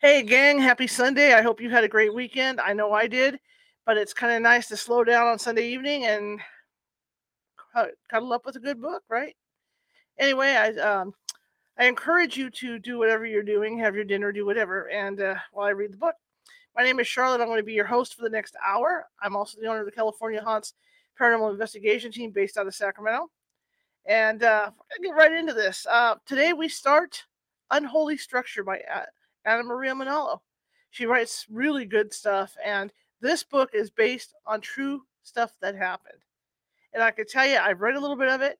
Hey, gang, happy Sunday. I hope you had a great weekend. I know I did, but it's kind of nice to slow down on Sunday evening and cu- cuddle up with a good book, right? Anyway, I um, I encourage you to do whatever you're doing, have your dinner, do whatever, and uh, while I read the book. My name is Charlotte. I'm going to be your host for the next hour. I'm also the owner of the California Haunts Paranormal Investigation Team based out of Sacramento. And uh, get right into this. Uh, today we start Unholy Structure by A- Anna Maria Manalo. She writes really good stuff, and this book is based on true stuff that happened. And I can tell you, I've read a little bit of it.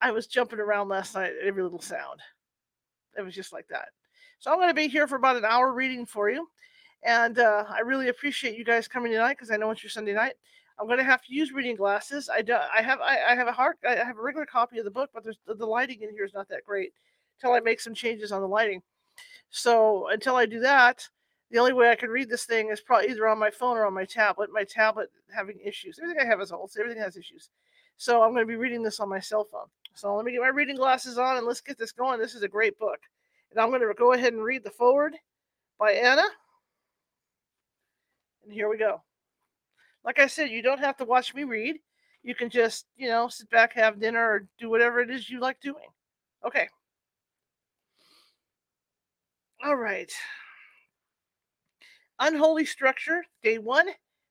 I was jumping around last night at every little sound. It was just like that. So I'm going to be here for about an hour reading for you. And uh, I really appreciate you guys coming tonight because I know it's your Sunday night. I'm going to have to use reading glasses. I do, I have I, I have a hard I have a regular copy of the book, but there's, the, the lighting in here is not that great. Until I make some changes on the lighting. So until I do that, the only way I can read this thing is probably either on my phone or on my tablet. My tablet having issues. Everything I have is old. So everything has issues. So I'm going to be reading this on my cell phone. So let me get my reading glasses on and let's get this going. This is a great book. And I'm going to go ahead and read the forward by Anna. And here we go. Like I said, you don't have to watch me read. You can just, you know, sit back, have dinner, or do whatever it is you like doing. Okay. All right. Unholy Structure, Day One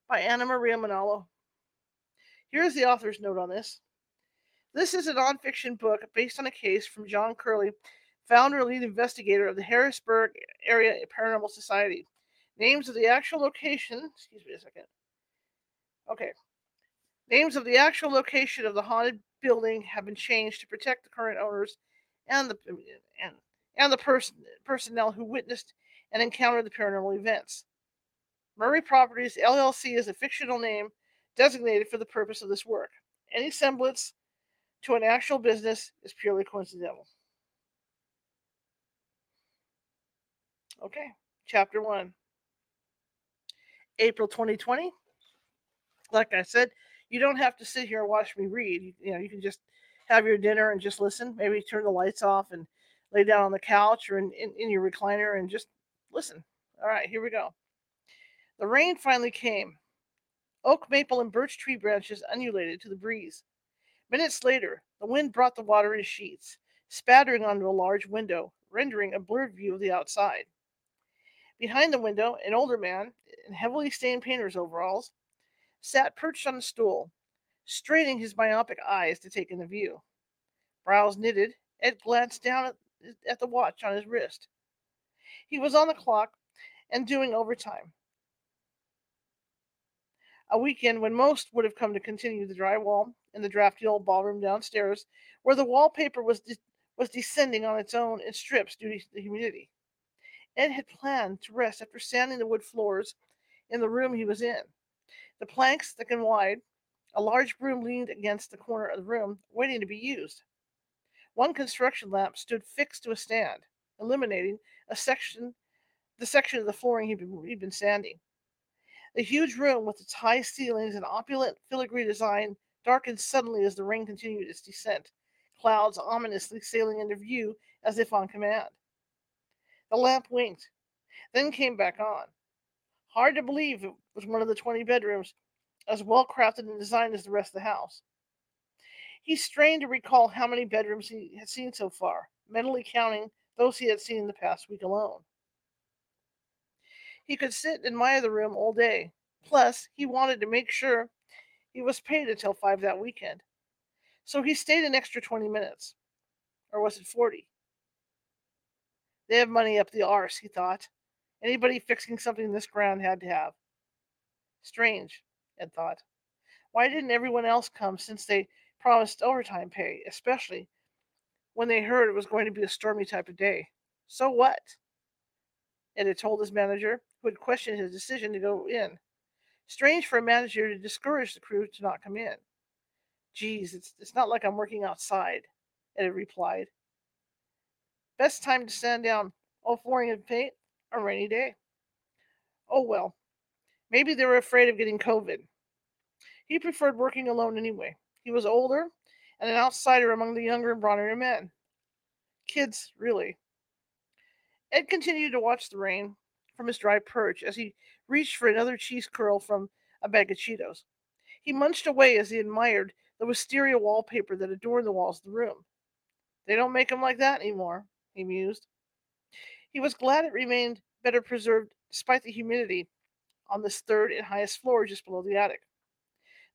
by Anna Maria Manalo. Here's the author's note on this. This is a nonfiction book based on a case from John Curley, founder and lead investigator of the Harrisburg Area Paranormal Society. Names of the actual location, excuse me a second. Okay. Names of the actual location of the haunted building have been changed to protect the current owners and the and, and the person personnel who witnessed and encountered the paranormal events. Murray Properties LLC is a fictional name designated for the purpose of this work. Any semblance to an actual business is purely coincidental. Okay, chapter one. April 2020. Like I said, you don't have to sit here and watch me read. You, you know, you can just have your dinner and just listen. Maybe turn the lights off and lay down on the couch or in, in, in your recliner and just listen. All right, here we go. The rain finally came. Oak, maple, and birch tree branches undulated to the breeze. Minutes later, the wind brought the water in sheets, spattering onto a large window, rendering a blurred view of the outside. Behind the window, an older man in heavily stained painter's overalls sat perched on a stool, straining his myopic eyes to take in the view. Brows knitted, Ed glanced down at, at the watch on his wrist. He was on the clock and doing overtime. A weekend when most would have come to continue the drywall in the drafty old ballroom downstairs, where the wallpaper was de- was descending on its own in strips due to the humidity. Ed had planned to rest after sanding the wood floors in the room he was in. The planks, thick and wide, a large broom leaned against the corner of the room, waiting to be used. One construction lamp stood fixed to a stand, illuminating a section, the section of the flooring he'd been, he'd been sanding. The huge room, with its high ceilings and opulent filigree design, darkened suddenly as the rain continued its descent, clouds ominously sailing into view as if on command. The lamp winked, then came back on. Hard to believe it was one of the 20 bedrooms, as well crafted and designed as the rest of the house. He strained to recall how many bedrooms he had seen so far, mentally counting those he had seen in the past week alone. He could sit and admire the room all day. Plus, he wanted to make sure he was paid until 5 that weekend. So he stayed an extra 20 minutes. Or was it 40? They have money up the arse, he thought. Anybody fixing something in this ground had to have. Strange, Ed thought. Why didn't everyone else come since they promised overtime pay, especially when they heard it was going to be a stormy type of day? So what? Had told his manager, who had questioned his decision to go in. Strange for a manager to discourage the crew to not come in. Geez, it's, it's not like I'm working outside, had replied. Best time to sand down all flooring and paint? A rainy day. Oh well, maybe they were afraid of getting COVID. He preferred working alone anyway. He was older and an outsider among the younger and brawnier men. Kids, really. Ed continued to watch the rain from his dry perch as he reached for another cheese curl from a bag of Cheetos. He munched away as he admired the wisteria wallpaper that adorned the walls of the room. They don't make 'em like that anymore, he mused. He was glad it remained better preserved despite the humidity on this third and highest floor just below the attic.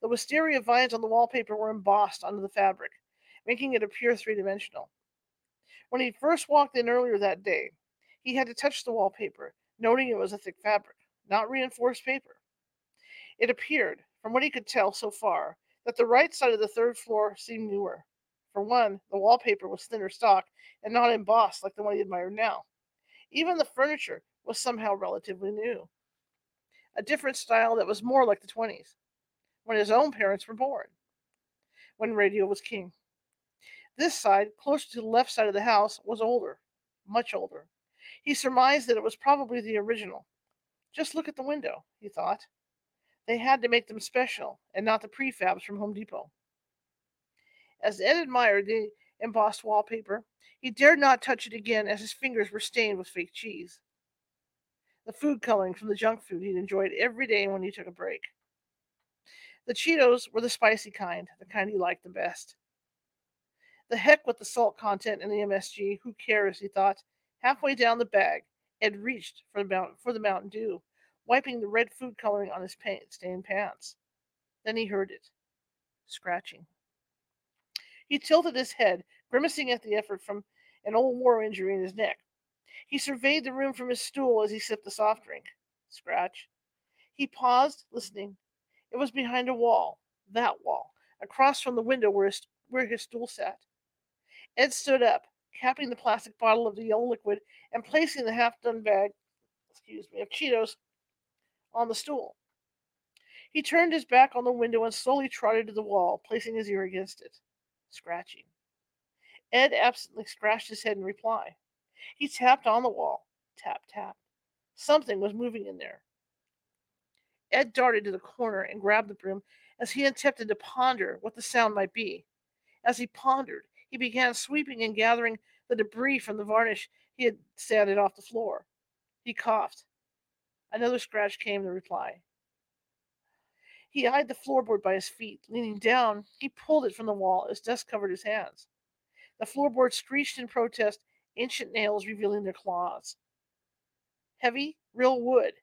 The wisteria vines on the wallpaper were embossed onto the fabric, making it appear three dimensional. When he first walked in earlier that day, he had to touch the wallpaper, noting it was a thick fabric, not reinforced paper. It appeared, from what he could tell so far, that the right side of the third floor seemed newer. For one, the wallpaper was thinner stock and not embossed like the one he admired now. Even the furniture was somehow relatively new. A different style that was more like the 20s, when his own parents were born, when radio was king. This side, closer to the left side of the house, was older, much older. He surmised that it was probably the original. Just look at the window, he thought. They had to make them special and not the prefabs from Home Depot. As Ed admired the embossed wallpaper, he dared not touch it again as his fingers were stained with fake cheese. The food coloring from the junk food he'd enjoyed every day when he took a break. The Cheetos were the spicy kind, the kind he liked the best. The heck with the salt content in the MSG, who cares, he thought. Halfway down the bag, Ed reached for the, Mountain, for the Mountain Dew, wiping the red food coloring on his paint stained pants. Then he heard it scratching. He tilted his head, grimacing at the effort from an old war injury in his neck. He surveyed the room from his stool as he sipped the soft drink. Scratch. He paused, listening. It was behind a wall, that wall, across from the window where his, where his stool sat. Ed stood up, capping the plastic bottle of the yellow liquid and placing the half done bag, excuse me, of Cheetos on the stool. He turned his back on the window and slowly trotted to the wall, placing his ear against it scratching. Ed absently scratched his head in reply. He tapped on the wall. Tap, tap. Something was moving in there. Ed darted to the corner and grabbed the broom as he attempted to ponder what the sound might be. As he pondered, he began sweeping and gathering the debris from the varnish he had sanded off the floor. He coughed. Another scratch came in reply. He eyed the floorboard by his feet. Leaning down, he pulled it from the wall as dust covered his hands. The floorboard screeched in protest, ancient nails revealing their claws. Heavy, real wood,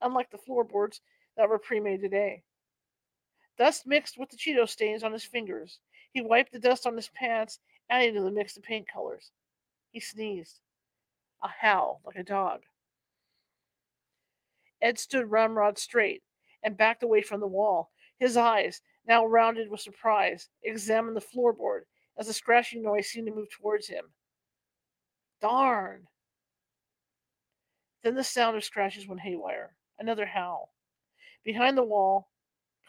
unlike the floorboards that were pre made today. Dust mixed with the Cheeto stains on his fingers. He wiped the dust on his pants, adding to the mix of paint colors. He sneezed. A howl like a dog. Ed stood ramrod straight, and backed away from the wall. His eyes, now rounded with surprise, examined the floorboard as the scratching noise seemed to move towards him. Darn! Then the sound of scratches went haywire. Another howl. Behind the wall,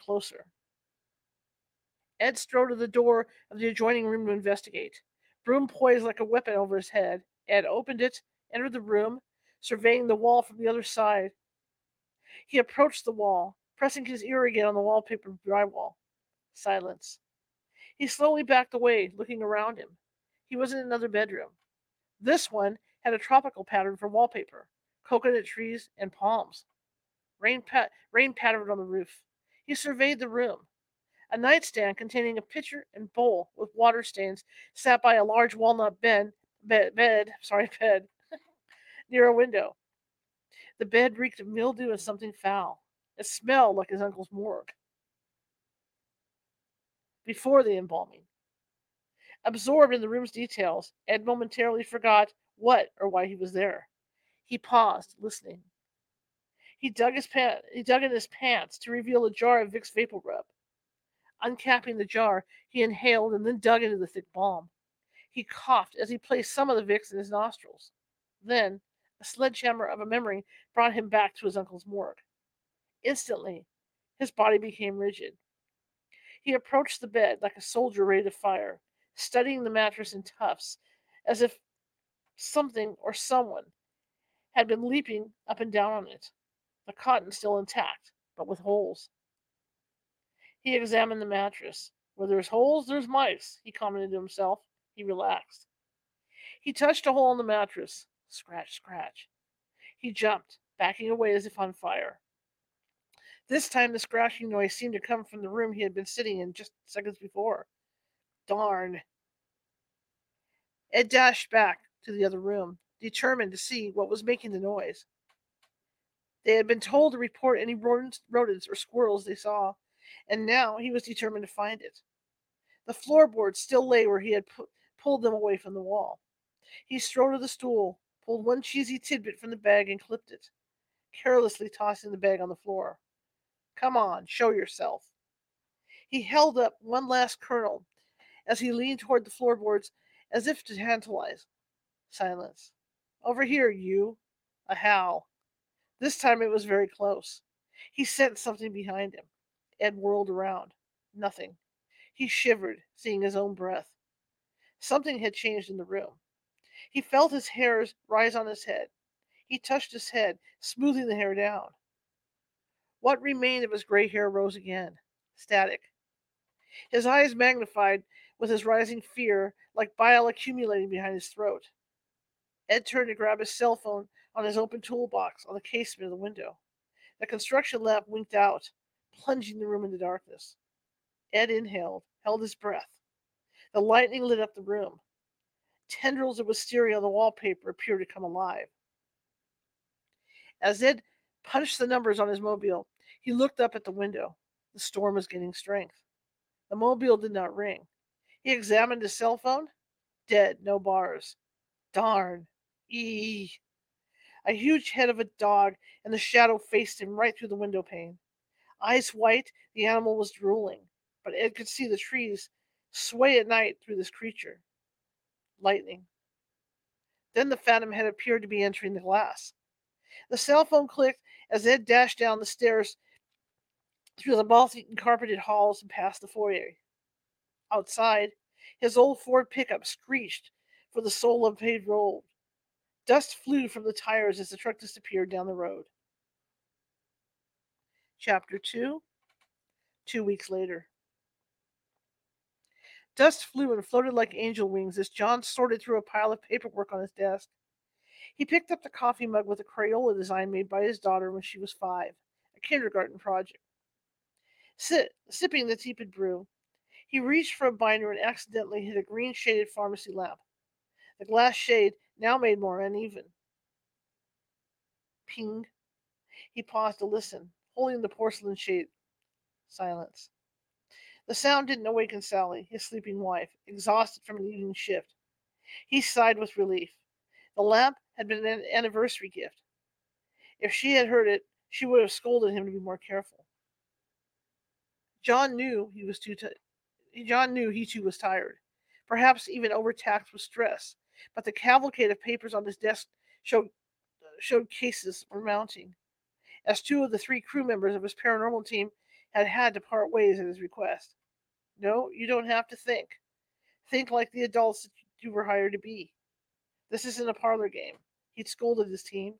closer. Ed strode to the door of the adjoining room to investigate. Broom poised like a weapon over his head. Ed opened it, entered the room, surveying the wall from the other side. He approached the wall, pressing his ear again on the wallpaper drywall. Silence. He slowly backed away, looking around him. He was in another bedroom. This one had a tropical pattern for wallpaper coconut trees and palms. Rain, pat- rain pattered on the roof. He surveyed the room. A nightstand containing a pitcher and bowl with water stains sat by a large walnut bed, bed, bed sorry, bed, near a window. The bed reeked of mildew and something foul. It smelled like his uncle's morgue. Before the embalming. Absorbed in the room's details, Ed momentarily forgot what or why he was there. He paused, listening. He dug his pant, he dug in his pants to reveal a jar of Vicks VapoRub. Uncapping the jar, he inhaled and then dug into the thick balm. He coughed as he placed some of the Vicks in his nostrils. Then, a sledgehammer of a memory brought him back to his uncle's morgue. Instantly, his body became rigid. He approached the bed like a soldier ready to fire, studying the mattress in tufts, as if something or someone had been leaping up and down on it, the cotton still intact, but with holes. He examined the mattress. Where there's holes, there's mice, he commented to himself. He relaxed. He touched a hole in the mattress. Scratch, scratch. He jumped, backing away as if on fire. This time the scratching noise seemed to come from the room he had been sitting in just seconds before. Darn. Ed dashed back to the other room, determined to see what was making the noise. They had been told to report any rodents, or squirrels they saw, and now he was determined to find it. The floorboards still lay where he had pu- pulled them away from the wall. He strode to the stool, pulled one cheesy tidbit from the bag, and clipped it, carelessly tossing the bag on the floor. Come on, show yourself. He held up one last kernel as he leaned toward the floorboards as if to tantalize. Silence. Over here, you. A howl. This time it was very close. He sensed something behind him. Ed whirled around. Nothing. He shivered, seeing his own breath. Something had changed in the room. He felt his hairs rise on his head. He touched his head, smoothing the hair down. What remained of his gray hair rose again, static. His eyes magnified with his rising fear, like bile accumulating behind his throat. Ed turned to grab his cell phone on his open toolbox on the casement of the window. The construction lamp winked out, plunging the room into darkness. Ed inhaled, held his breath. The lightning lit up the room. Tendrils of wisteria on the wallpaper appeared to come alive. As Ed punched the numbers on his mobile, he looked up at the window. The storm was gaining strength. The mobile did not ring. He examined his cell phone. Dead, no bars. Darn. Eee. A huge head of a dog and the shadow faced him right through the window pane. Eyes white, the animal was drooling, but Ed could see the trees sway at night through this creature. Lightning. Then the phantom head appeared to be entering the glass. The cell phone clicked as Ed dashed down the stairs through the moth-eaten carpeted halls and past the foyer. Outside, his old Ford pickup screeched for the soul of paved road. Dust flew from the tires as the truck disappeared down the road. Chapter 2 Two weeks later. Dust flew and floated like angel wings as John sorted through a pile of paperwork on his desk. He picked up the coffee mug with a Crayola design made by his daughter when she was five, a kindergarten project. Sipping the tepid brew, he reached for a binder and accidentally hit a green shaded pharmacy lamp. The glass shade now made more uneven. Ping. He paused to listen, holding the porcelain shade. Silence. The sound didn't awaken Sally, his sleeping wife, exhausted from an evening shift. He sighed with relief. The lamp had been an anniversary gift. If she had heard it, she would have scolded him to be more careful. John knew he was too t- John knew he too was tired, perhaps even overtaxed with stress. But the cavalcade of papers on his desk showed uh, showed cases were mounting, as two of the three crew members of his paranormal team had had to part ways at his request. No, you don't have to think. Think like the adults that you were hired to be. This isn't a parlor game. He'd scolded his team.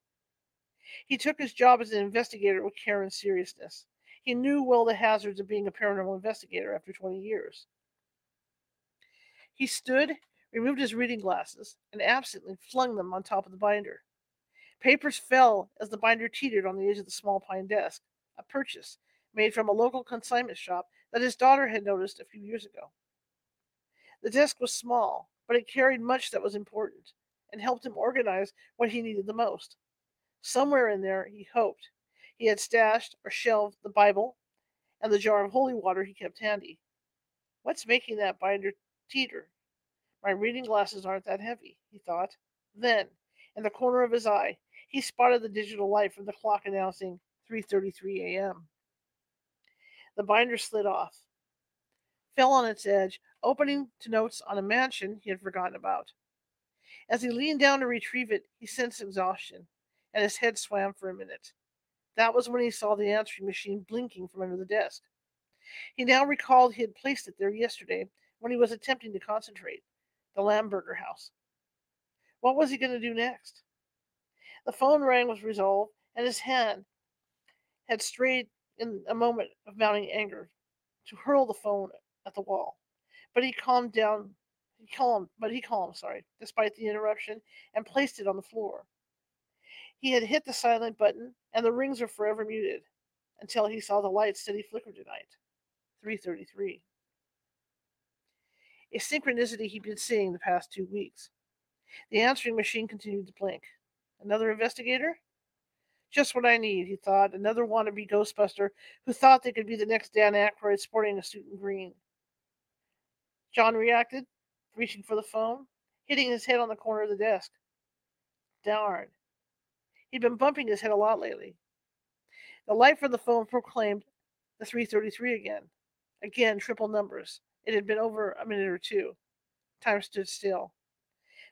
He took his job as an investigator with care and seriousness. He knew well the hazards of being a paranormal investigator after 20 years. He stood, removed his reading glasses, and absently flung them on top of the binder. Papers fell as the binder teetered on the edge of the small pine desk, a purchase made from a local consignment shop that his daughter had noticed a few years ago. The desk was small, but it carried much that was important and helped him organize what he needed the most. Somewhere in there, he hoped, he had stashed or shelved the Bible and the jar of holy water he kept handy. What's making that binder teeter? My reading glasses aren't that heavy, he thought. Then, in the corner of his eye, he spotted the digital light from the clock announcing 3:33 a.m. The binder slid off, fell on its edge, opening to notes on a mansion he had forgotten about. As he leaned down to retrieve it, he sensed exhaustion, and his head swam for a minute. That was when he saw the answering machine blinking from under the desk. He now recalled he had placed it there yesterday when he was attempting to concentrate the Lamberger house. What was he going to do next? The phone rang with resolve, and his hand had strayed in a moment of mounting anger to hurl the phone at the wall. But he calmed down. He calmed, but he calmed, sorry, despite the interruption, and placed it on the floor. He had hit the silent button, and the rings were forever muted until he saw the light steady flicker tonight. 333. A synchronicity he'd been seeing the past two weeks. The answering machine continued to blink. Another investigator? Just what I need, he thought. Another wannabe Ghostbuster who thought they could be the next Dan Aykroyd sporting a suit in green. John reacted, reaching for the phone, hitting his head on the corner of the desk. Darn. He'd been bumping his head a lot lately. The light from the phone proclaimed the 333 again. Again, triple numbers. It had been over a minute or two. Time stood still.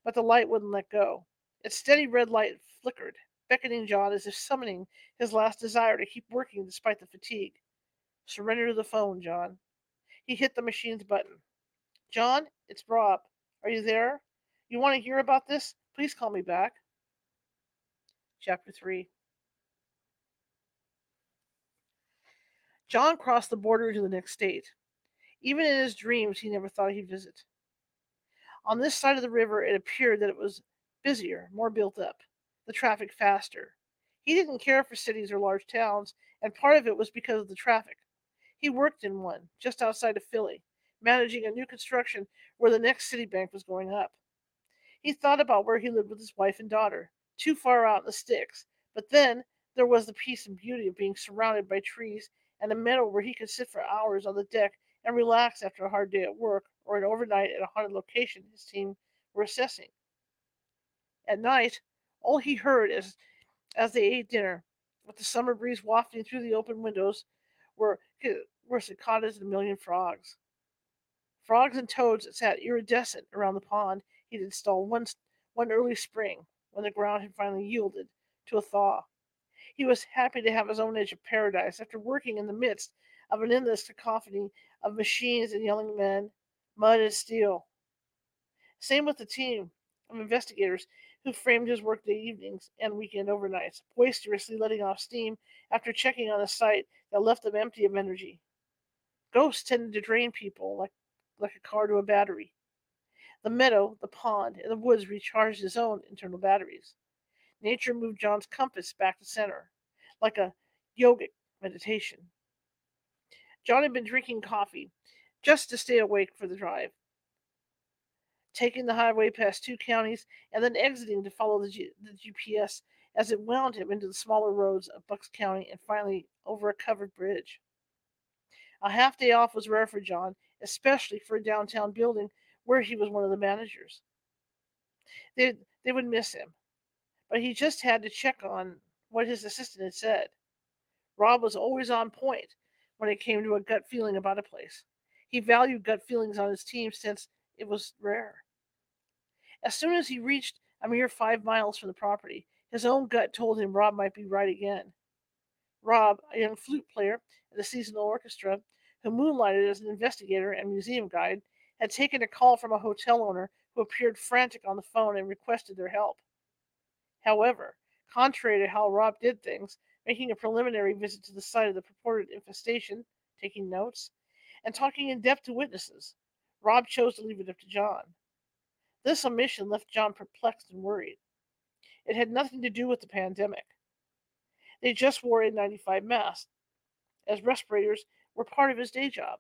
But the light wouldn't let go. Its steady red light flickered, beckoning John as if summoning his last desire to keep working despite the fatigue. Surrender to the phone, John. He hit the machine's button. John, it's Rob. Are you there? You want to hear about this? Please call me back. Chapter 3 John crossed the border into the next state. Even in his dreams, he never thought he'd visit. On this side of the river, it appeared that it was busier, more built up, the traffic faster. He didn't care for cities or large towns, and part of it was because of the traffic. He worked in one, just outside of Philly, managing a new construction where the next Citibank was going up. He thought about where he lived with his wife and daughter, too far out in the sticks, but then there was the peace and beauty of being surrounded by trees and a meadow where he could sit for hours on the deck and relax after a hard day at work or an overnight at a haunted location his team were assessing. At night, all he heard as, as they ate dinner, with the summer breeze wafting through the open windows, were, were cicadas and a million frogs. Frogs and toads that sat iridescent around the pond he'd installed one, one early spring when the ground had finally yielded to a thaw. He was happy to have his own edge of paradise after working in the midst of an endless cacophony of machines and yelling men, mud and steel. Same with the team of investigators who framed his workday evenings and weekend overnights, boisterously letting off steam after checking on a site that left them empty of energy. Ghosts tended to drain people like, like a car to a battery. The meadow, the pond, and the woods recharged his own internal batteries. Nature moved John's compass back to center, like a yogic meditation. John had been drinking coffee just to stay awake for the drive, taking the highway past two counties and then exiting to follow the, G- the GPS as it wound him into the smaller roads of Bucks County and finally over a covered bridge. A half day off was rare for John, especially for a downtown building where he was one of the managers. They, they would miss him, but he just had to check on what his assistant had said. Rob was always on point when it came to a gut feeling about a place. He valued gut feelings on his team since it was rare. As soon as he reached a mere five miles from the property, his own gut told him Rob might be right again. Rob, a young flute player at the seasonal orchestra, who moonlighted as an investigator and museum guide, had taken a call from a hotel owner who appeared frantic on the phone and requested their help. However, contrary to how Rob did things, making a preliminary visit to the site of the purported infestation, taking notes, and talking in depth to witnesses, Rob chose to leave it up to John. This omission left John perplexed and worried. It had nothing to do with the pandemic. They just wore N95 masks, as respirators were part of his day job,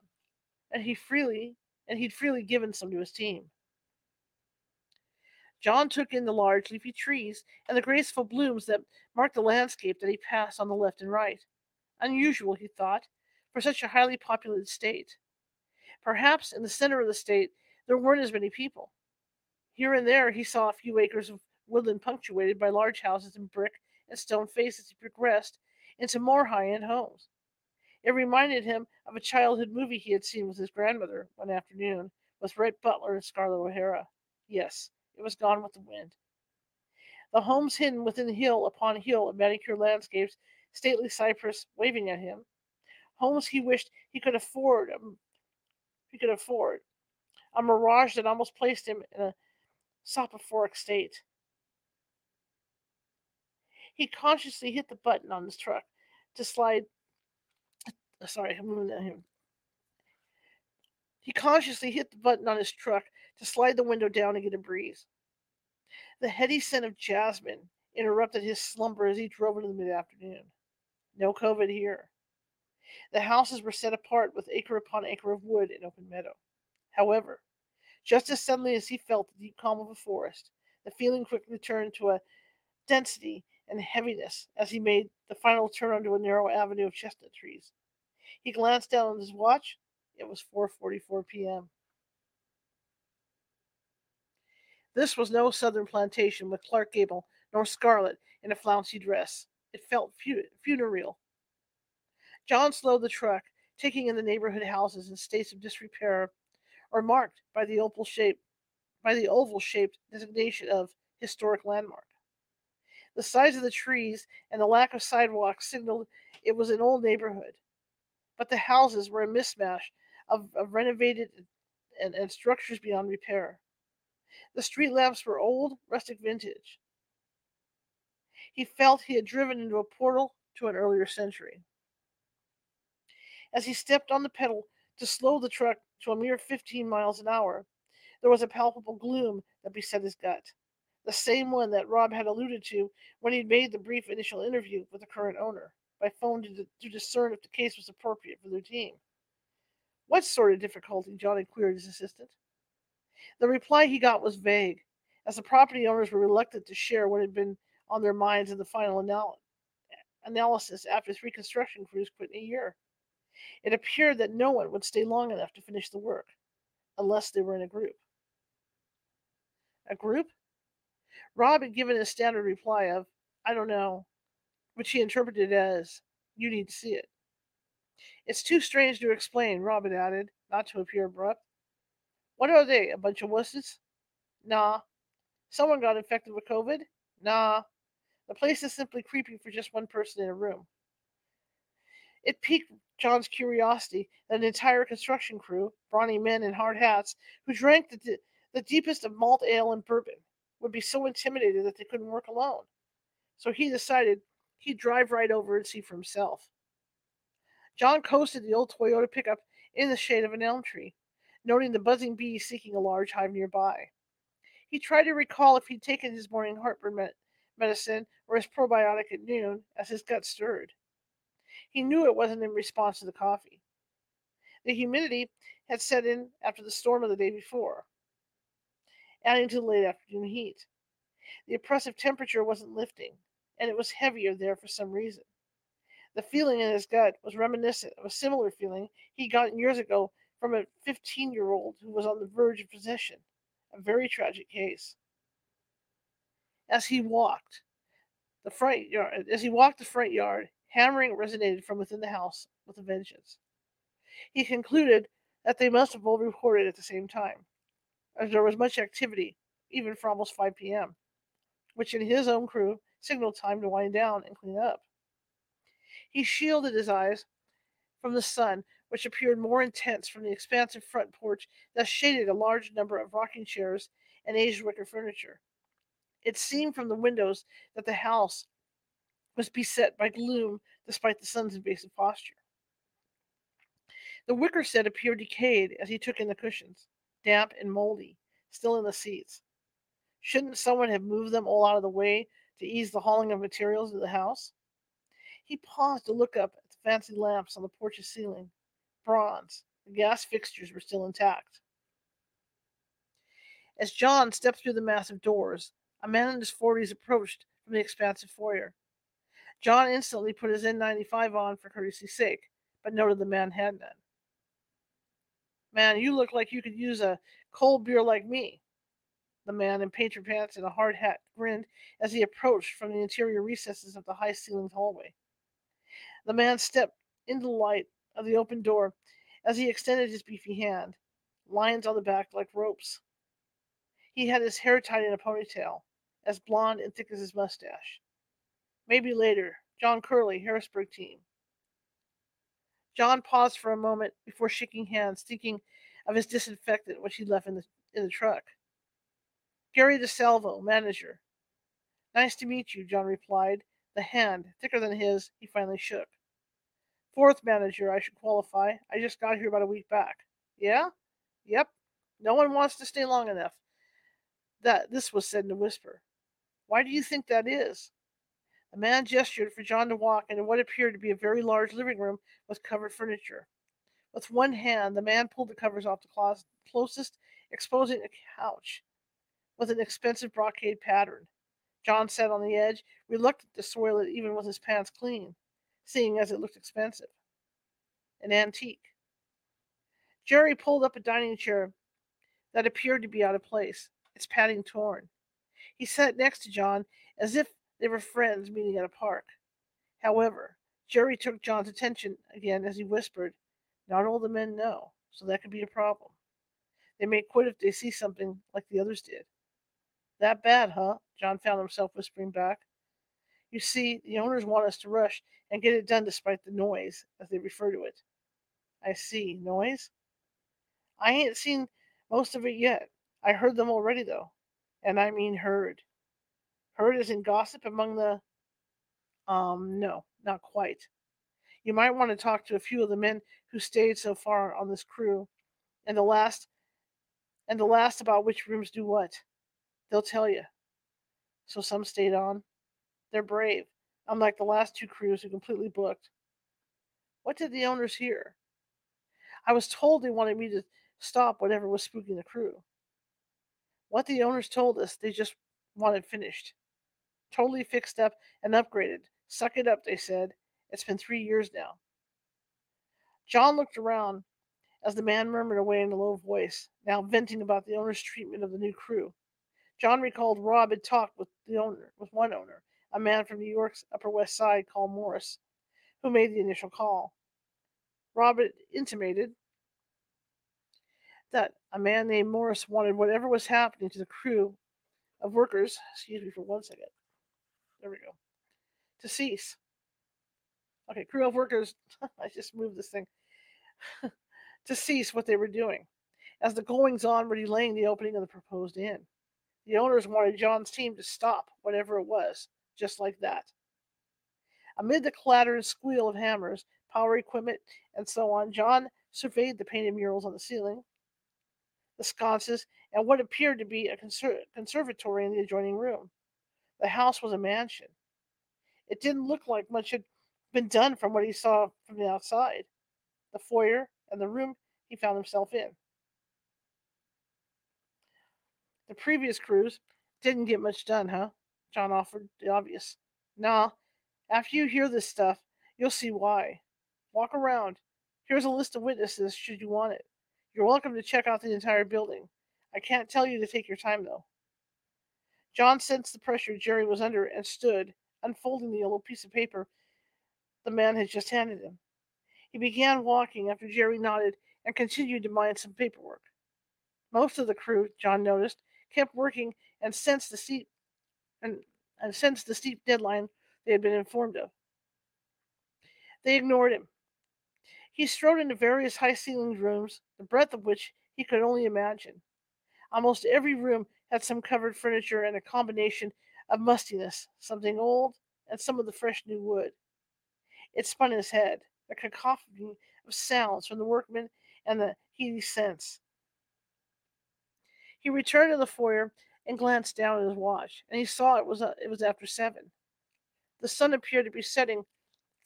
and he freely and he'd freely given some to his team. John took in the large leafy trees and the graceful blooms that marked the landscape that he passed on the left and right. Unusual, he thought, for such a highly populated state. Perhaps in the center of the state there weren't as many people. Here and there he saw a few acres of woodland punctuated by large houses in brick and stone face as he progressed into more high end homes. It reminded him of a childhood movie he had seen with his grandmother one afternoon with Rhett Butler and Scarlett O'Hara. Yes, it was gone with the wind. The homes hidden within hill upon hill of manicured landscapes, stately cypress waving at him. Homes he wished he could afford. Um, he could afford. A mirage that almost placed him in a soporific state. He consciously hit the button on his truck to slide. Sorry, I'm moving him. He consciously hit the button on his truck to slide the window down and get a breeze. The heady scent of jasmine interrupted his slumber as he drove into the mid afternoon. No COVID here. The houses were set apart with acre upon acre of wood and open meadow. However, just as suddenly as he felt the deep calm of a forest, the feeling quickly turned to a density and heaviness as he made the final turn onto a narrow avenue of chestnut trees. He glanced down at his watch. It was 4:44 p.m. This was no southern plantation with Clark Gable nor Scarlett in a flouncy dress. It felt funereal. John slowed the truck, taking in the neighborhood houses in states of disrepair or marked by the oval shape by the oval shaped designation of historic landmark. The size of the trees and the lack of sidewalks signaled it was an old neighborhood, but the houses were a mismatch of, of renovated and, and structures beyond repair. The street lamps were old, rustic vintage. He felt he had driven into a portal to an earlier century. As he stepped on the pedal to slow the truck to a mere 15 miles an hour, there was a palpable gloom that beset his gut, the same one that Rob had alluded to when he'd made the brief initial interview with the current owner by phone to, to discern if the case was appropriate for their team. What sort of difficulty? John inquired his assistant. The reply he got was vague, as the property owners were reluctant to share what had been on their minds in the final anal- analysis after three construction crews quit in a year. It appeared that no one would stay long enough to finish the work, unless they were in a group. A group? Rob had given a standard reply of, I don't know, which he interpreted as, You need to see it. It's too strange to explain, Rob had added, not to appear abrupt. What are they, a bunch of wusses? Nah. Someone got infected with COVID? Nah. The place is simply creepy for just one person in a room. It piqued John's curiosity that an entire construction crew, brawny men in hard hats, who drank the, the deepest of malt ale and bourbon, would be so intimidated that they couldn't work alone. So he decided he'd drive right over and see for himself. John coasted the old Toyota pickup in the shade of an elm tree, noting the buzzing bees seeking a large hive nearby. He tried to recall if he'd taken his morning heartburn medicine or his probiotic at noon as his gut stirred. He knew it wasn't in response to the coffee. The humidity had set in after the storm of the day before, adding to the late afternoon heat. The oppressive temperature wasn't lifting, and it was heavier there for some reason. The feeling in his gut was reminiscent of a similar feeling he'd gotten years ago from a 15 year old who was on the verge of possession. A very tragic case. As he walked the front yard, as he walked the front yard, hammering resonated from within the house with a vengeance. He concluded that they must have all reported at the same time, as there was much activity, even for almost 5 p.m., which in his own crew signaled time to wind down and clean up. He shielded his eyes from the sun, which appeared more intense from the expansive front porch that shaded a large number of rocking chairs and aged wicker furniture. It seemed from the windows that the house was beset by gloom despite the sun's invasive posture. The wicker set appeared decayed as he took in the cushions, damp and moldy, still in the seats. Shouldn't someone have moved them all out of the way to ease the hauling of materials to the house? He paused to look up at the fancy lamps on the porch's ceiling. Bronze. The gas fixtures were still intact. As John stepped through the massive doors, a man in his forties approached from the expansive foyer. John instantly put his N95 on for courtesy's sake, but noted the man had none. Man, you look like you could use a cold beer like me. The man in painter pants and a hard hat grinned as he approached from the interior recesses of the high ceilinged hallway. The man stepped into the light of the open door as he extended his beefy hand, lines on the back like ropes. He had his hair tied in a ponytail, as blond and thick as his mustache. Maybe later, John Curley, Harrisburg team. John paused for a moment before shaking hands, thinking of his disinfectant, which he left in the, in the truck. Gary DeSalvo, manager. Nice to meet you, John replied, the hand, thicker than his, he finally shook. Fourth manager, I should qualify. I just got here about a week back. Yeah? Yep. No one wants to stay long enough. That this was said in a whisper. Why do you think that is? The man gestured for John to walk into what appeared to be a very large living room with covered furniture. With one hand, the man pulled the covers off the closet closest, exposing a couch with an expensive brocade pattern. John sat on the edge, reluctant to soil it even with his pants clean, seeing as it looked expensive. An antique. Jerry pulled up a dining chair that appeared to be out of place, its padding torn. He sat next to John as if they were friends meeting at a park. However, Jerry took John's attention again as he whispered, Not all the men know, so that could be a problem. They may quit if they see something like the others did. That bad, huh? John found himself whispering back. You see, the owners want us to rush and get it done despite the noise, as they refer to it. I see. Noise? I ain't seen most of it yet. I heard them already, though. And I mean heard. Heard is in gossip among the. Um, no, not quite. You might want to talk to a few of the men who stayed so far on this crew, and the last, and the last about which rooms do what. They'll tell you. So some stayed on. They're brave, unlike the last two crews who completely booked. What did the owners hear? I was told they wanted me to stop whatever was spooking the crew. What the owners told us, they just wanted finished. Totally fixed up and upgraded. Suck it up, they said. It's been three years now. John looked around as the man murmured away in a low voice, now venting about the owner's treatment of the new crew. John recalled Rob had talked with the owner, with one owner, a man from New York's Upper West Side called Morris, who made the initial call. Robert intimated that a man named Morris wanted whatever was happening to the crew of workers, excuse me for one second. There we go. To cease. Okay, crew of workers, I just moved this thing. to cease what they were doing, as the goings on were delaying the opening of the proposed inn. The owners wanted John's team to stop whatever it was, just like that. Amid the clatter and squeal of hammers, power equipment, and so on, John surveyed the painted murals on the ceiling, the sconces, and what appeared to be a conser- conservatory in the adjoining room. The house was a mansion. It didn't look like much had been done from what he saw from the outside. The foyer and the room he found himself in. The previous crews didn't get much done, huh? John offered the obvious. Nah, after you hear this stuff, you'll see why. Walk around. Here's a list of witnesses should you want it. You're welcome to check out the entire building. I can't tell you to take your time, though. John sensed the pressure Jerry was under and stood, unfolding the yellow piece of paper the man had just handed him. He began walking after Jerry nodded and continued to mind some paperwork. Most of the crew, John noticed, kept working and sensed the steep and, uh, and sensed the steep deadline they had been informed of. They ignored him. He strode into various high ceilinged rooms, the breadth of which he could only imagine. Almost every room had some covered furniture and a combination of mustiness, something old, and some of the fresh new wood. It spun his head, a cacophony of sounds from the workmen and the heaty scents. He returned to the foyer and glanced down at his watch, and he saw it was uh, it was after seven. The sun appeared to be setting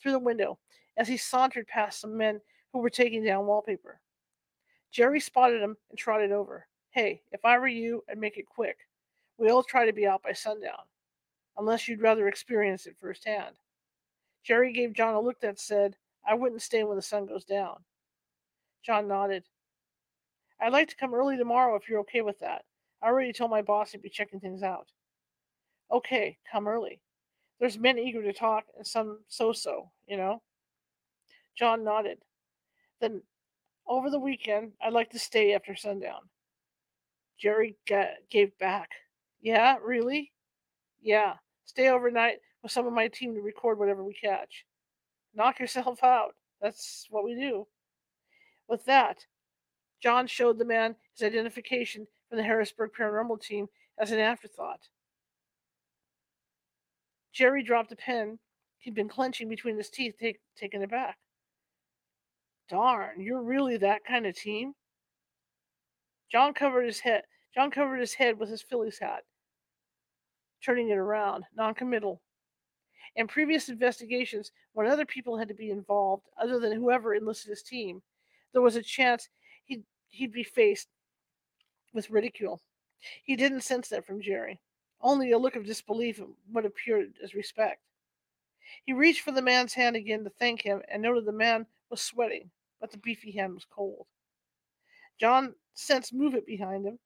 through the window as he sauntered past some men who were taking down wallpaper. Jerry spotted him and trotted over. Hey, if I were you, I'd make it quick. We all try to be out by sundown, unless you'd rather experience it firsthand. Jerry gave John a look that said, I wouldn't stay when the sun goes down. John nodded. I'd like to come early tomorrow if you're okay with that. I already told my boss he'd be checking things out. Okay, come early. There's men eager to talk and some so so, you know? John nodded. Then over the weekend, I'd like to stay after sundown. Jerry ga- gave back. Yeah, really? Yeah. Stay overnight with some of my team to record whatever we catch. Knock yourself out. That's what we do. With that, John showed the man his identification from the Harrisburg paranormal team as an afterthought. Jerry dropped a pen he'd been clenching between his teeth, take, taken aback. Darn, you're really that kind of team? John covered his head. John covered his head with his Phillies hat, turning it around, non-committal. In previous investigations, when other people had to be involved, other than whoever enlisted his team, there was a chance he'd he'd be faced with ridicule. He didn't sense that from Jerry. Only a look of disbelief and what appeared as respect. He reached for the man's hand again to thank him and noted the man was sweating, but the beefy hand was cold. John sensed movement behind him.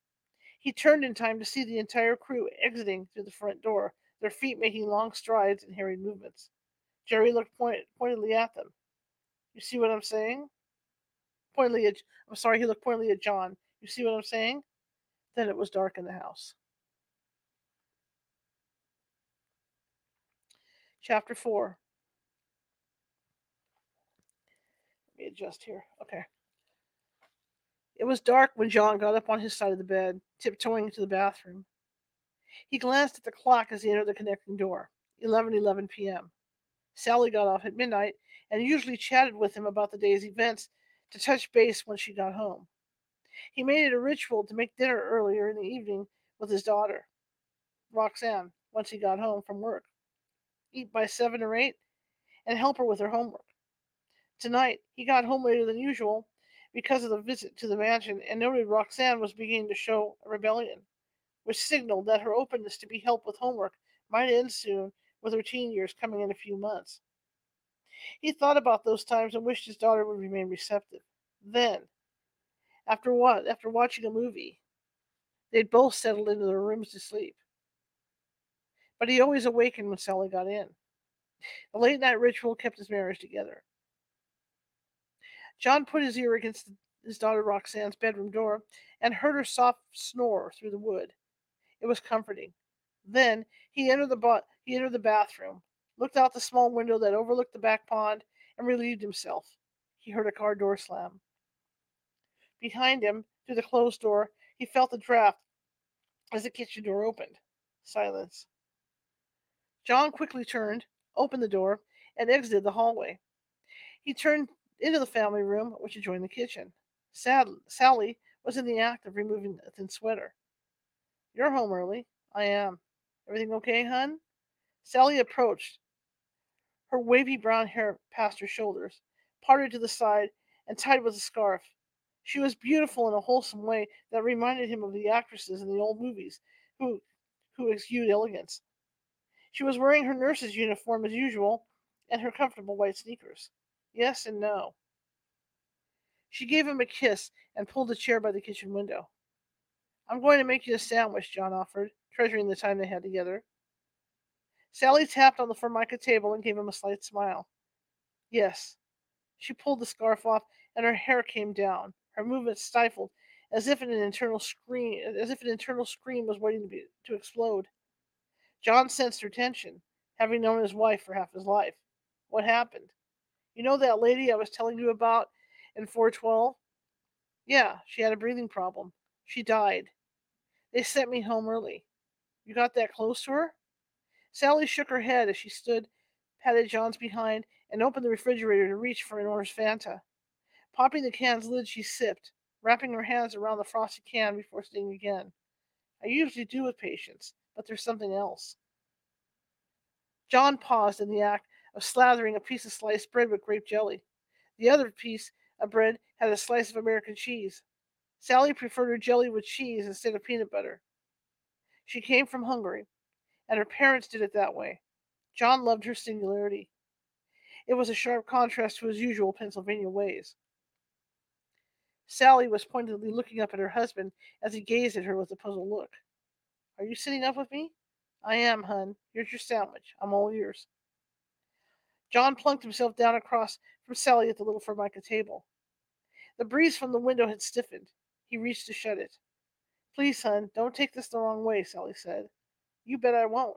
He turned in time to see the entire crew exiting through the front door, their feet making long strides and hurried movements. Jerry looked point- pointedly at them. You see what I'm saying? Pointedly at, I'm sorry, he looked pointedly at John. You see what I'm saying? Then it was dark in the house. Chapter 4. Let me adjust here. Okay. It was dark when John got up on his side of the bed, tiptoeing into the bathroom. He glanced at the clock as he entered the connecting door. 11:11 p.m. Sally got off at midnight and usually chatted with him about the day's events to touch base when she got home. He made it a ritual to make dinner earlier in the evening with his daughter, Roxanne, once he got home from work. Eat by seven or eight and help her with her homework. Tonight, he got home later than usual because of the visit to the mansion and noted Roxanne was beginning to show a rebellion, which signaled that her openness to be helped with homework might end soon with her teen years coming in a few months. He thought about those times and wished his daughter would remain receptive. Then, after what? After watching a movie, they'd both settled into their rooms to sleep. But he always awakened when Sally got in. The late night ritual kept his marriage together. John put his ear against his daughter Roxanne's bedroom door and heard her soft snore through the wood. It was comforting. Then he entered the ba- he entered the bathroom, looked out the small window that overlooked the back pond, and relieved himself. He heard a car door slam. Behind him, through the closed door, he felt the draft as the kitchen door opened. Silence. John quickly turned, opened the door, and exited the hallway. He turned into the family room, which adjoined the kitchen. Sad, Sally was in the act of removing a thin sweater. You're home early. I am. Everything okay, hun? Sally approached. Her wavy brown hair past her shoulders, parted to the side and tied with a scarf. She was beautiful in a wholesome way that reminded him of the actresses in the old movies who, who exude elegance. She was wearing her nurse's uniform as usual and her comfortable white sneakers. Yes and no. She gave him a kiss and pulled a chair by the kitchen window. I'm going to make you a sandwich, John offered, treasuring the time they had together. Sally tapped on the formica table and gave him a slight smile. Yes. She pulled the scarf off and her hair came down, her movements stifled, as if an internal scream as if an internal scream was waiting to be to explode. John sensed her tension, having known his wife for half his life. What happened? You know that lady I was telling you about in 412? Yeah, she had a breathing problem. She died. They sent me home early. You got that close to her? Sally shook her head as she stood, patted John's behind, and opened the refrigerator to reach for an orange Fanta. Popping the can's lid, she sipped, wrapping her hands around the frosted can before sitting again. I usually do with patients, but there's something else. John paused in the act of slathering a piece of sliced bread with grape jelly. The other piece of bread had a slice of American cheese. Sally preferred her jelly with cheese instead of peanut butter. She came from Hungary, and her parents did it that way. John loved her singularity. It was a sharp contrast to his usual Pennsylvania ways. Sally was pointedly looking up at her husband as he gazed at her with a puzzled look. Are you sitting up with me? I am, hun. Here's your sandwich. I'm all yours. John plunked himself down across from Sally at the little formica table. The breeze from the window had stiffened. He reached to shut it. Please, son, don't take this the wrong way, Sally said. You bet I won't.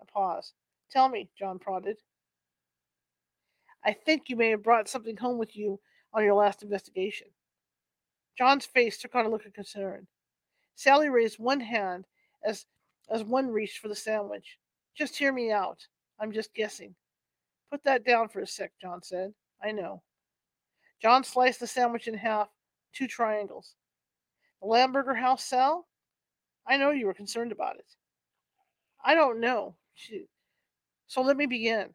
A pause. Tell me, John prodded. I think you may have brought something home with you on your last investigation. John's face took on a look of concern. Sally raised one hand as as one reached for the sandwich. Just hear me out. I'm just guessing. Put that down for a sec, John said. I know. John sliced the sandwich in half, two triangles. The Lamberger house sell? I know you were concerned about it. I don't know. She... So let me begin.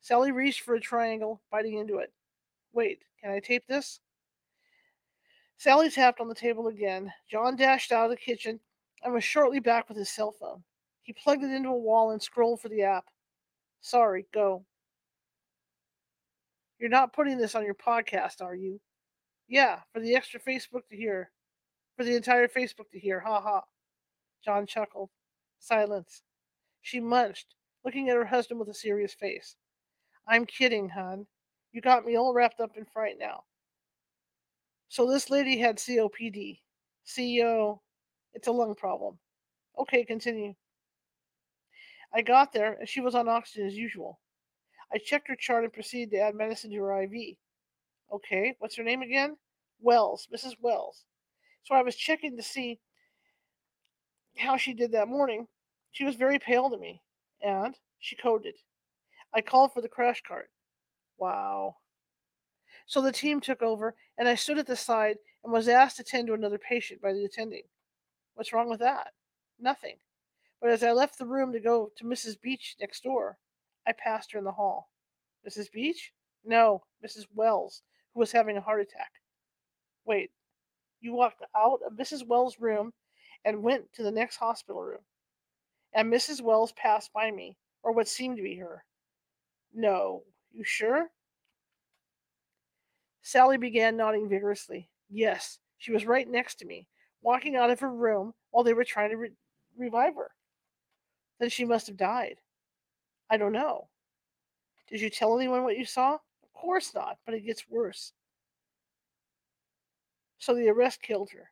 Sally reached for a triangle, biting into it. Wait, can I tape this? Sally tapped on the table again. John dashed out of the kitchen and was shortly back with his cell phone. He plugged it into a wall and scrolled for the app. Sorry, go. You're not putting this on your podcast, are you? Yeah, for the extra Facebook to hear. For the entire Facebook to hear. Ha ha. John chuckled. Silence. She munched, looking at her husband with a serious face. I'm kidding, hon. You got me all wrapped up in fright now. So this lady had COPD. CEO, it's a lung problem. Okay, continue. I got there and she was on oxygen as usual. I checked her chart and proceeded to add medicine to her IV. Okay, what's her name again? Wells, Mrs. Wells. So I was checking to see how she did that morning. She was very pale to me, and she coded. I called for the crash cart. Wow. So the team took over, and I stood at the side and was asked to tend to another patient by the attending. What's wrong with that? Nothing. But as I left the room to go to Mrs. Beach next door, I passed her in the hall. Mrs. Beach? No, Mrs. Wells, who was having a heart attack. Wait, you walked out of Mrs. Wells' room and went to the next hospital room. And Mrs. Wells passed by me, or what seemed to be her. No, you sure? Sally began nodding vigorously. Yes, she was right next to me, walking out of her room while they were trying to re- revive her. Then she must have died. I don't know. Did you tell anyone what you saw? Of course not, but it gets worse. So the arrest killed her.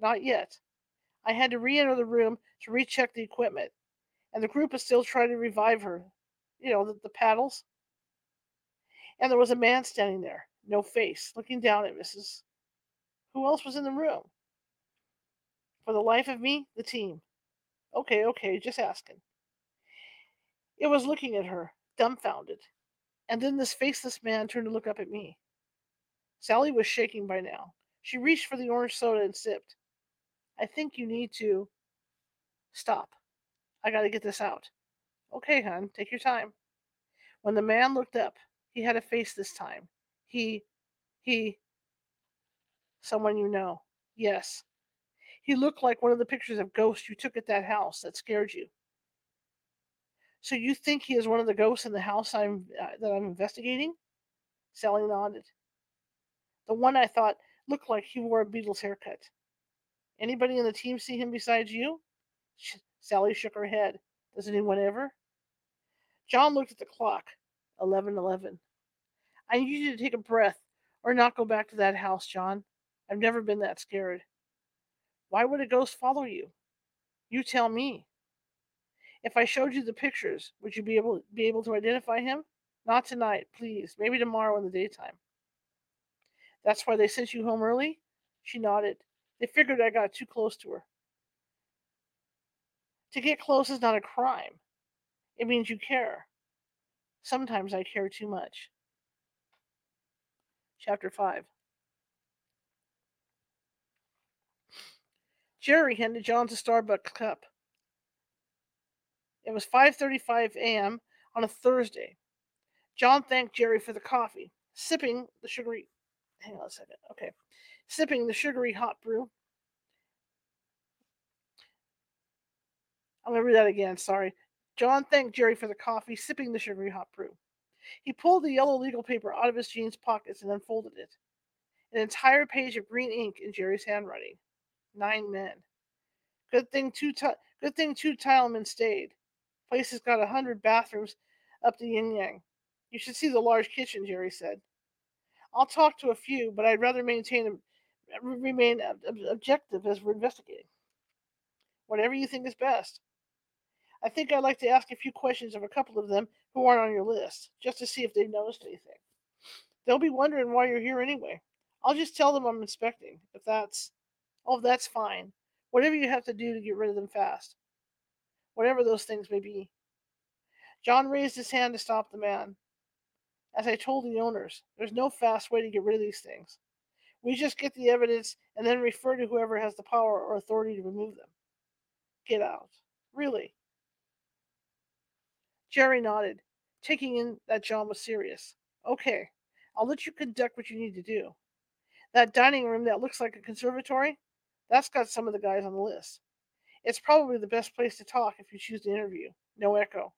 Not yet. I had to re enter the room to recheck the equipment, and the group is still trying to revive her. You know, the, the paddles. And there was a man standing there, no face, looking down at Mrs. Who else was in the room? For the life of me, the team. Okay, okay, just asking. It was looking at her, dumbfounded. And then this faceless man turned to look up at me. Sally was shaking by now. She reached for the orange soda and sipped. I think you need to stop. I got to get this out. Okay, hon, take your time. When the man looked up, he had a face this time. He, he, someone you know. Yes. He looked like one of the pictures of ghosts you took at that house that scared you. So you think he is one of the ghosts in the house I'm uh, that I'm investigating? Sally nodded. The one I thought looked like he wore a Beatles haircut. Anybody in the team see him besides you? Sh- Sally shook her head. Does anyone ever? John looked at the clock. Eleven eleven. I need you to take a breath or not go back to that house, John. I've never been that scared. Why would a ghost follow you? You tell me. If I showed you the pictures, would you be able be able to identify him? Not tonight, please. Maybe tomorrow in the daytime. That's why they sent you home early? She nodded. They figured I got too close to her. To get close is not a crime. It means you care. Sometimes I care too much. Chapter 5 Jerry handed John a Starbucks cup. It was 5:35 a.m. on a Thursday. John thanked Jerry for the coffee, sipping the sugary hang on a second. Okay. Sipping the sugary hot brew. I'm going to read that again. Sorry. John thanked Jerry for the coffee, sipping the sugary hot brew. He pulled the yellow legal paper out of his jeans pockets and unfolded it. An entire page of green ink in Jerry's handwriting. Nine men. Good thing two ti- good thing two tilemen stayed. Place has got a hundred bathrooms up the yin yang. You should see the large kitchen, Jerry said. I'll talk to a few, but I'd rather maintain remain objective as we're investigating. Whatever you think is best. I think I'd like to ask a few questions of a couple of them who aren't on your list, just to see if they've noticed anything. They'll be wondering why you're here anyway. I'll just tell them I'm inspecting. If that's, oh, that's fine. Whatever you have to do to get rid of them fast. Whatever those things may be. John raised his hand to stop the man. As I told the owners, there's no fast way to get rid of these things. We just get the evidence and then refer to whoever has the power or authority to remove them. Get out. Really? Jerry nodded, taking in that John was serious. Okay, I'll let you conduct what you need to do. That dining room that looks like a conservatory, that's got some of the guys on the list. It's probably the best place to talk if you choose to interview. No echo.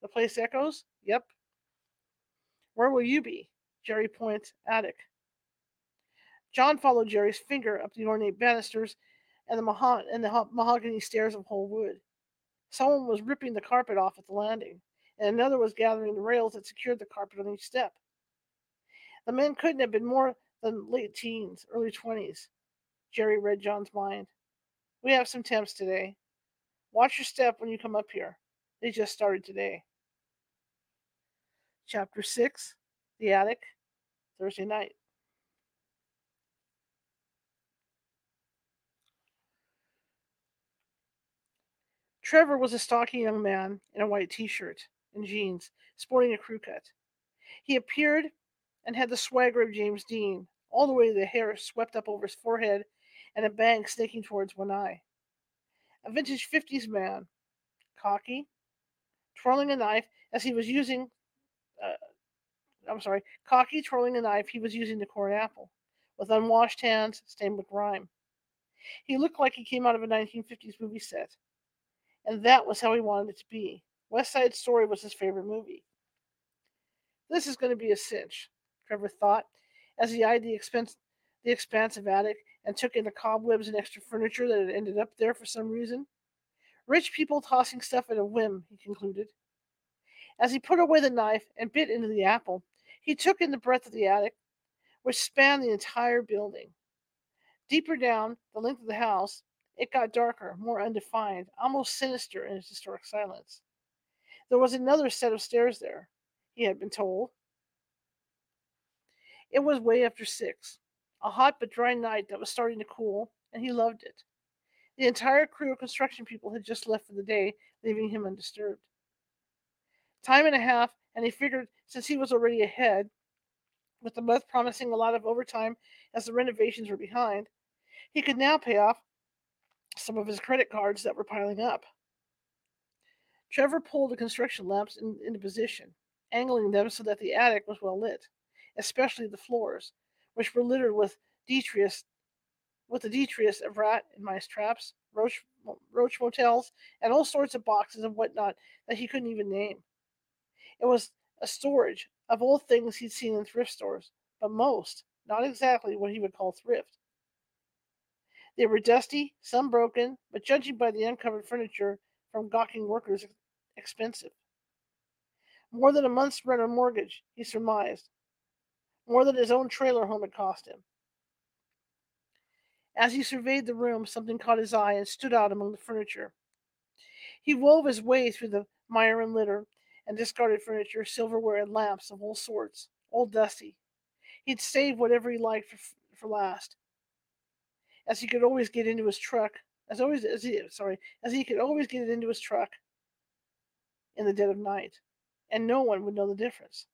The place echoes? Yep. Where will you be? Jerry points, attic. John followed Jerry's finger up the ornate banisters and the, maho- and the mahogany stairs of whole wood. Someone was ripping the carpet off at the landing, and another was gathering the rails that secured the carpet on each step. The men couldn't have been more than late teens, early 20s. Jerry read John's mind. We have some temps today. Watch your step when you come up here. They just started today. Chapter 6 The Attic, Thursday night. Trevor was a stocky young man in a white t shirt and jeans, sporting a crew cut. He appeared and had the swagger of James Dean, all the way to the hair swept up over his forehead and a bang snaking towards one eye. A vintage 50s man, cocky, twirling a knife as he was using, uh, I'm sorry, cocky, twirling a knife he was using to core an apple, with unwashed hands stained with grime. He looked like he came out of a 1950s movie set and that was how he wanted it to be. West Side Story was his favorite movie. This is going to be a cinch, Trevor thought, as he eyed the, expense, the expansive attic and took in the cobwebs and extra furniture that had ended up there for some reason. Rich people tossing stuff at a whim, he concluded. As he put away the knife and bit into the apple, he took in the breadth of the attic, which spanned the entire building. Deeper down the length of the house, it got darker, more undefined, almost sinister in its historic silence. There was another set of stairs there, he had been told. It was way after six, a hot but dry night that was starting to cool, and he loved it. The entire crew of construction people had just left for the day, leaving him undisturbed. Time and a half, and he figured since he was already ahead, with the month promising a lot of overtime as the renovations were behind, he could now pay off some of his credit cards that were piling up. Trevor pulled the construction lamps in, into position, angling them so that the attic was well lit, especially the floors, which were littered with detritus, with the detritus of rat and mice traps, roach, roach motels, and all sorts of boxes and whatnot that he couldn't even name. It was a storage of all things he'd seen in thrift stores, but most, not exactly what he would call thrift. They were dusty, some broken, but judging by the uncovered furniture from gawking workers, expensive. More than a month's rent or mortgage, he surmised. More than his own trailer home had cost him. As he surveyed the room, something caught his eye and stood out among the furniture. He wove his way through the mire and litter and discarded furniture, silverware, and lamps of all sorts, all dusty. He'd save whatever he liked for, for last as he could always get into his truck, as always as he sorry, as he could always get it into his truck in the dead of night, and no one would know the difference.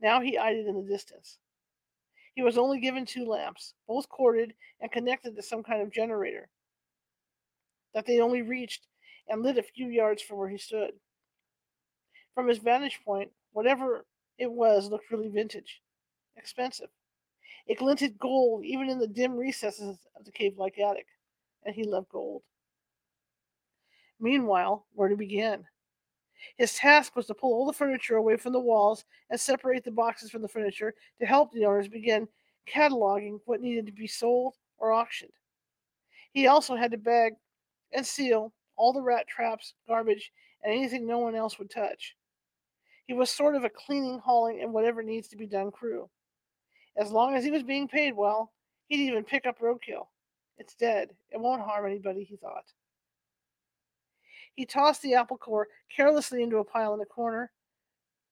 Now he eyed it in the distance. He was only given two lamps, both corded and connected to some kind of generator that they only reached and lit a few yards from where he stood. From his vantage point, whatever it was looked really vintage, expensive. It glinted gold even in the dim recesses of the cave like attic, and he loved gold. Meanwhile, where to begin? His task was to pull all the furniture away from the walls and separate the boxes from the furniture to help the owners begin cataloging what needed to be sold or auctioned. He also had to bag and seal all the rat traps, garbage, and anything no one else would touch. He was sort of a cleaning, hauling, and whatever needs to be done crew. As long as he was being paid well, he'd even pick up roadkill. It's dead. It won't harm anybody, he thought. He tossed the apple core carelessly into a pile in the corner,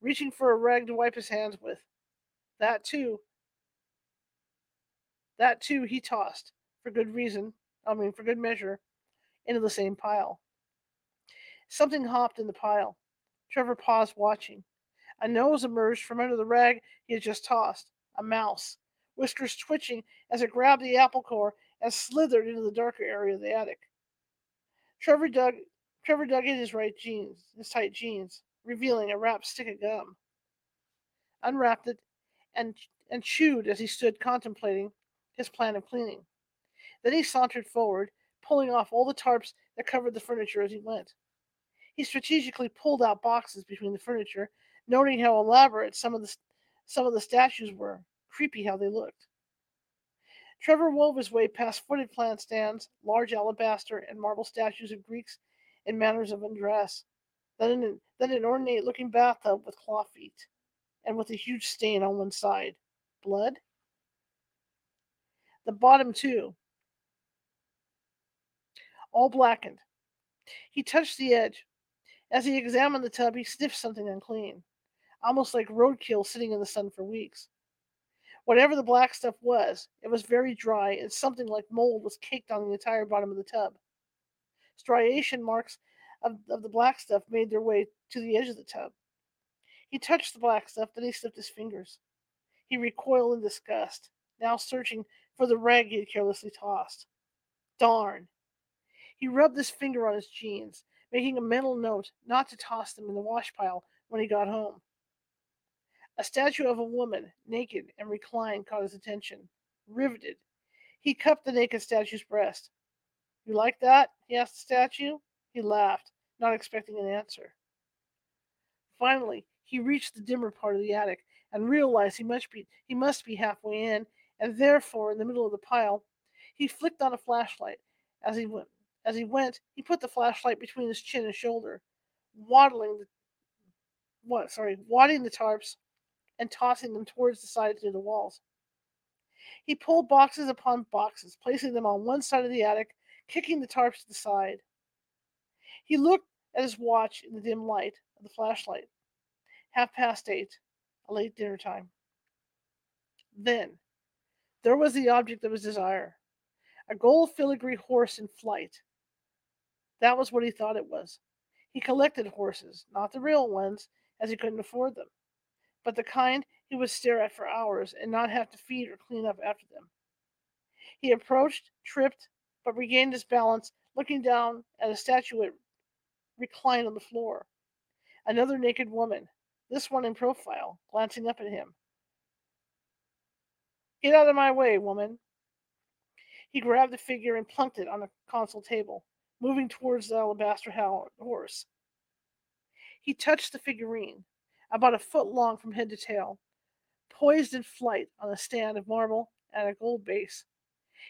reaching for a rag to wipe his hands with. That too. That too he tossed, for good reason, I mean for good measure, into the same pile. Something hopped in the pile. Trevor paused watching. A nose emerged from under the rag he had just tossed a mouse, whiskers twitching as it grabbed the apple core and slithered into the darker area of the attic. Trevor dug Trevor dug in his right jeans, his tight jeans, revealing a wrapped stick of gum. Unwrapped it and and chewed as he stood contemplating his plan of cleaning. Then he sauntered forward, pulling off all the tarps that covered the furniture as he went. He strategically pulled out boxes between the furniture, noting how elaborate some of the some of the statues were, creepy how they looked. Trevor wove his way past footed plant stands, large alabaster and marble statues of Greeks in manners of undress, then an, then an ornate looking bathtub with claw feet, and with a huge stain on one side. Blood? The bottom, too, all blackened. He touched the edge. As he examined the tub, he sniffed something unclean, almost like roadkill sitting in the sun for weeks. Whatever the black stuff was, it was very dry, and something like mold was caked on the entire bottom of the tub. Striation marks of, of the black stuff made their way to the edge of the tub. He touched the black stuff, then he slipped his fingers. He recoiled in disgust, now searching for the rag he had carelessly tossed. Darn! He rubbed his finger on his jeans, making a mental note not to toss them in the wash pile when he got home. A statue of a woman, naked and reclined, caught his attention. Riveted, he cupped the naked statue's breast. You like that? he asked the statue. He laughed, not expecting an answer. Finally, he reached the dimmer part of the attic and realized he must be he must be halfway in, and therefore in the middle of the pile. He flicked on a flashlight. As he went as he went, he put the flashlight between his chin and shoulder, waddling the what sorry, wadding the tarps and tossing them towards the sides of the walls. He pulled boxes upon boxes, placing them on one side of the attic, kicking the tarps to the side. He looked at his watch in the dim light of the flashlight. Half past eight, a late dinner time. Then, there was the object of his desire a gold filigree horse in flight. That was what he thought it was. He collected horses, not the real ones, as he couldn't afford them but the kind he would stare at for hours and not have to feed or clean up after them. He approached, tripped, but regained his balance, looking down at a statuette reclined on the floor. Another naked woman, this one in profile, glancing up at him. Get out of my way, woman. He grabbed the figure and plunked it on the console table, moving towards the alabaster horse. He touched the figurine, about a foot long from head to tail, poised in flight on a stand of marble and a gold base.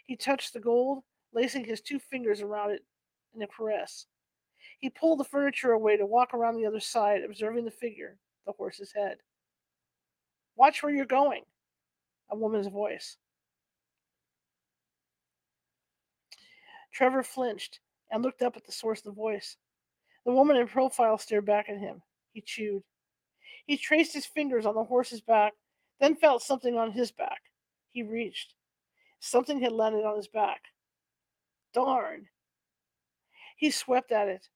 He touched the gold, lacing his two fingers around it in a caress. He pulled the furniture away to walk around the other side, observing the figure, the horse's head. Watch where you're going, a woman's voice. Trevor flinched and looked up at the source of the voice. The woman in profile stared back at him. He chewed. He traced his fingers on the horse's back, then felt something on his back. He reached. Something had landed on his back. Darn! He swept at it,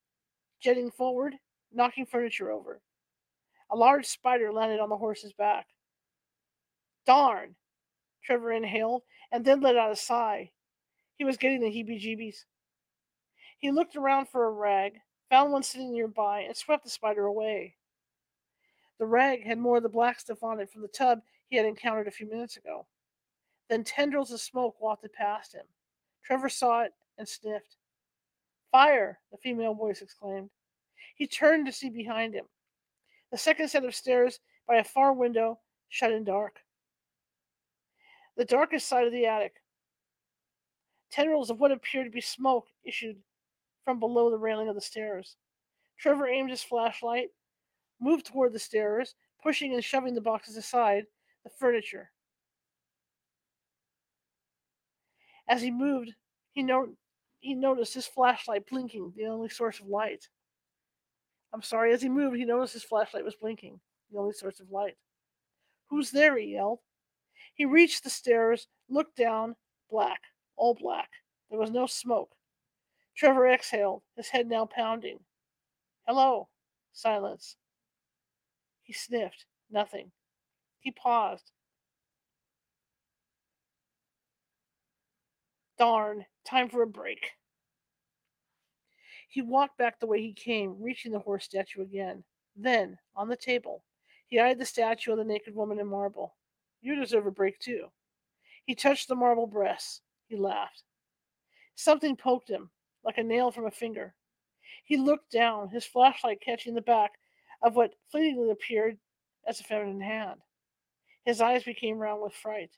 jetting forward, knocking furniture over. A large spider landed on the horse's back. Darn! Trevor inhaled and then let out a sigh. He was getting the heebie jeebies. He looked around for a rag, found one sitting nearby, and swept the spider away. The rag had more of the black stuff on it from the tub he had encountered a few minutes ago. Then tendrils of smoke wafted past him. Trevor saw it and sniffed. Fire! the female voice exclaimed. He turned to see behind him. The second set of stairs by a far window shut in dark. The darkest side of the attic. Tendrils of what appeared to be smoke issued from below the railing of the stairs. Trevor aimed his flashlight moved toward the stairs, pushing and shoving the boxes aside, the furniture. As he moved, he, no- he noticed his flashlight blinking, the only source of light. I'm sorry, as he moved, he noticed his flashlight was blinking, the only source of light. Who's there? he yelled. He reached the stairs, looked down, black, all black. There was no smoke. Trevor exhaled, his head now pounding. Hello. Silence. He sniffed. Nothing. He paused. Darn, time for a break. He walked back the way he came, reaching the horse statue again. Then, on the table, he eyed the statue of the naked woman in marble. You deserve a break, too. He touched the marble breasts. He laughed. Something poked him, like a nail from a finger. He looked down, his flashlight catching the back of what fleetingly appeared as a feminine hand. His eyes became round with fright.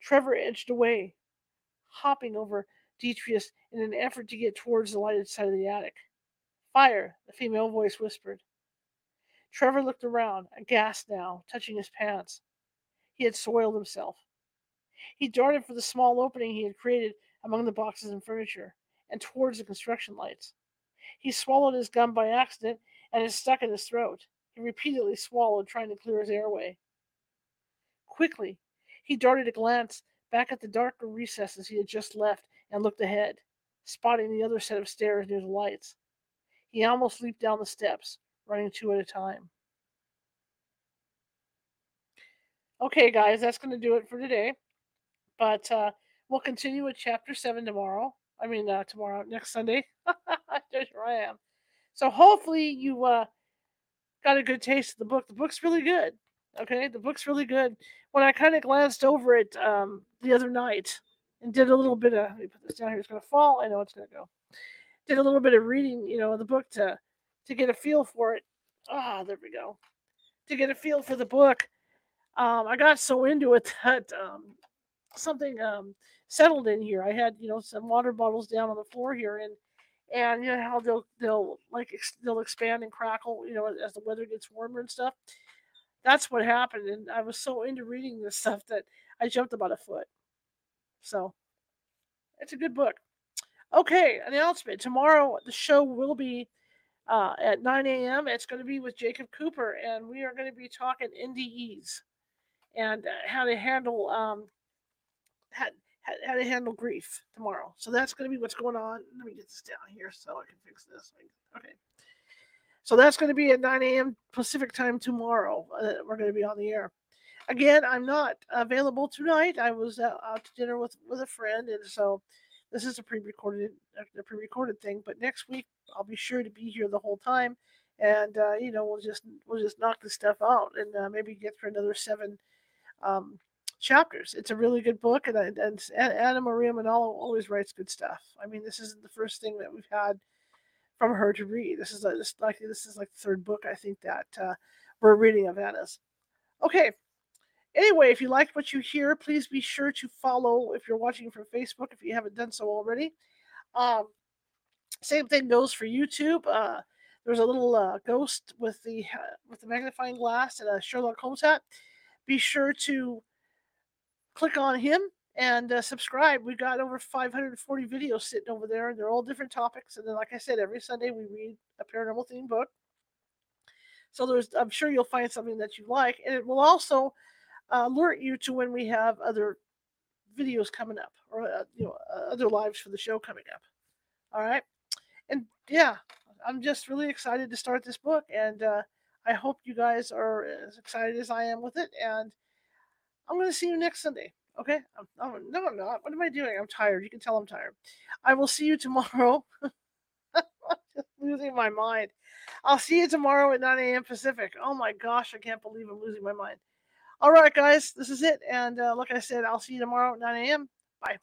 Trevor edged away, hopping over Detrius in an effort to get towards the lighted side of the attic. Fire, the female voice whispered. Trevor looked around, aghast now, touching his pants. He had soiled himself. He darted for the small opening he had created among the boxes and furniture, and towards the construction lights. He swallowed his gum by accident, and it stuck in his throat. He repeatedly swallowed, trying to clear his airway. Quickly, he darted a glance back at the darker recesses he had just left and looked ahead, spotting the other set of stairs near the lights. He almost leaped down the steps, running two at a time. Okay, guys, that's going to do it for today. But uh, we'll continue with chapter seven tomorrow. I mean, uh, tomorrow, next Sunday. Here I am. So hopefully you uh, got a good taste of the book. The book's really good. Okay, the book's really good. When I kind of glanced over it um, the other night and did a little bit of, let me put this down here. It's going to fall. I know it's going to go. Did a little bit of reading, you know, the book to to get a feel for it. Ah, there we go. To get a feel for the book, um, I got so into it that um, something um, settled in here. I had you know some water bottles down on the floor here, and and you know how they'll they'll like they'll expand and crackle, you know, as the weather gets warmer and stuff. That's what happened, and I was so into reading this stuff that I jumped about a foot. So it's a good book. Okay, announcement. Tomorrow the show will be uh, at 9 a.m. It's going to be with Jacob Cooper, and we are going to be talking NDEs and uh, how to handle um, how, to handle grief tomorrow. So that's going to be what's going on. Let me get this down here so I can fix this. Okay. So that's going to be at 9 a.m. Pacific time tomorrow. Uh, we're going to be on the air. Again, I'm not available tonight. I was uh, out to dinner with with a friend, and so this is a pre-recorded a pre-recorded thing. But next week I'll be sure to be here the whole time, and uh, you know we'll just we'll just knock this stuff out and uh, maybe get through another seven um, chapters. It's a really good book, and, and, Anna Maria Manalo always writes good stuff. I mean, this isn't the first thing that we've had from her to read. This is a, this like this is like the third book I think that uh, we're reading of Anna's. Okay. Anyway, if you liked what you hear, please be sure to follow if you're watching from Facebook if you haven't done so already. Um, same thing goes for YouTube. Uh, there's a little uh, ghost with the uh, with the magnifying glass and a Sherlock Holmes hat. Be sure to click on him and uh, subscribe. We've got over 540 videos sitting over there, and they're all different topics. And then, like I said, every Sunday we read a paranormal themed book. So there's, I'm sure you'll find something that you like, and it will also uh, alert you to when we have other videos coming up or uh, you know uh, other lives for the show coming up. All right, and yeah, I'm just really excited to start this book, and uh, I hope you guys are as excited as I am with it. And I'm going to see you next Sunday. Okay? I'm, I'm, no, I'm not. What am I doing? I'm tired. You can tell I'm tired. I will see you tomorrow. losing my mind. I'll see you tomorrow at 9 a.m. Pacific. Oh my gosh, I can't believe I'm losing my mind. All right, guys, this is it. And uh, like I said, I'll see you tomorrow at 9 a.m. Bye.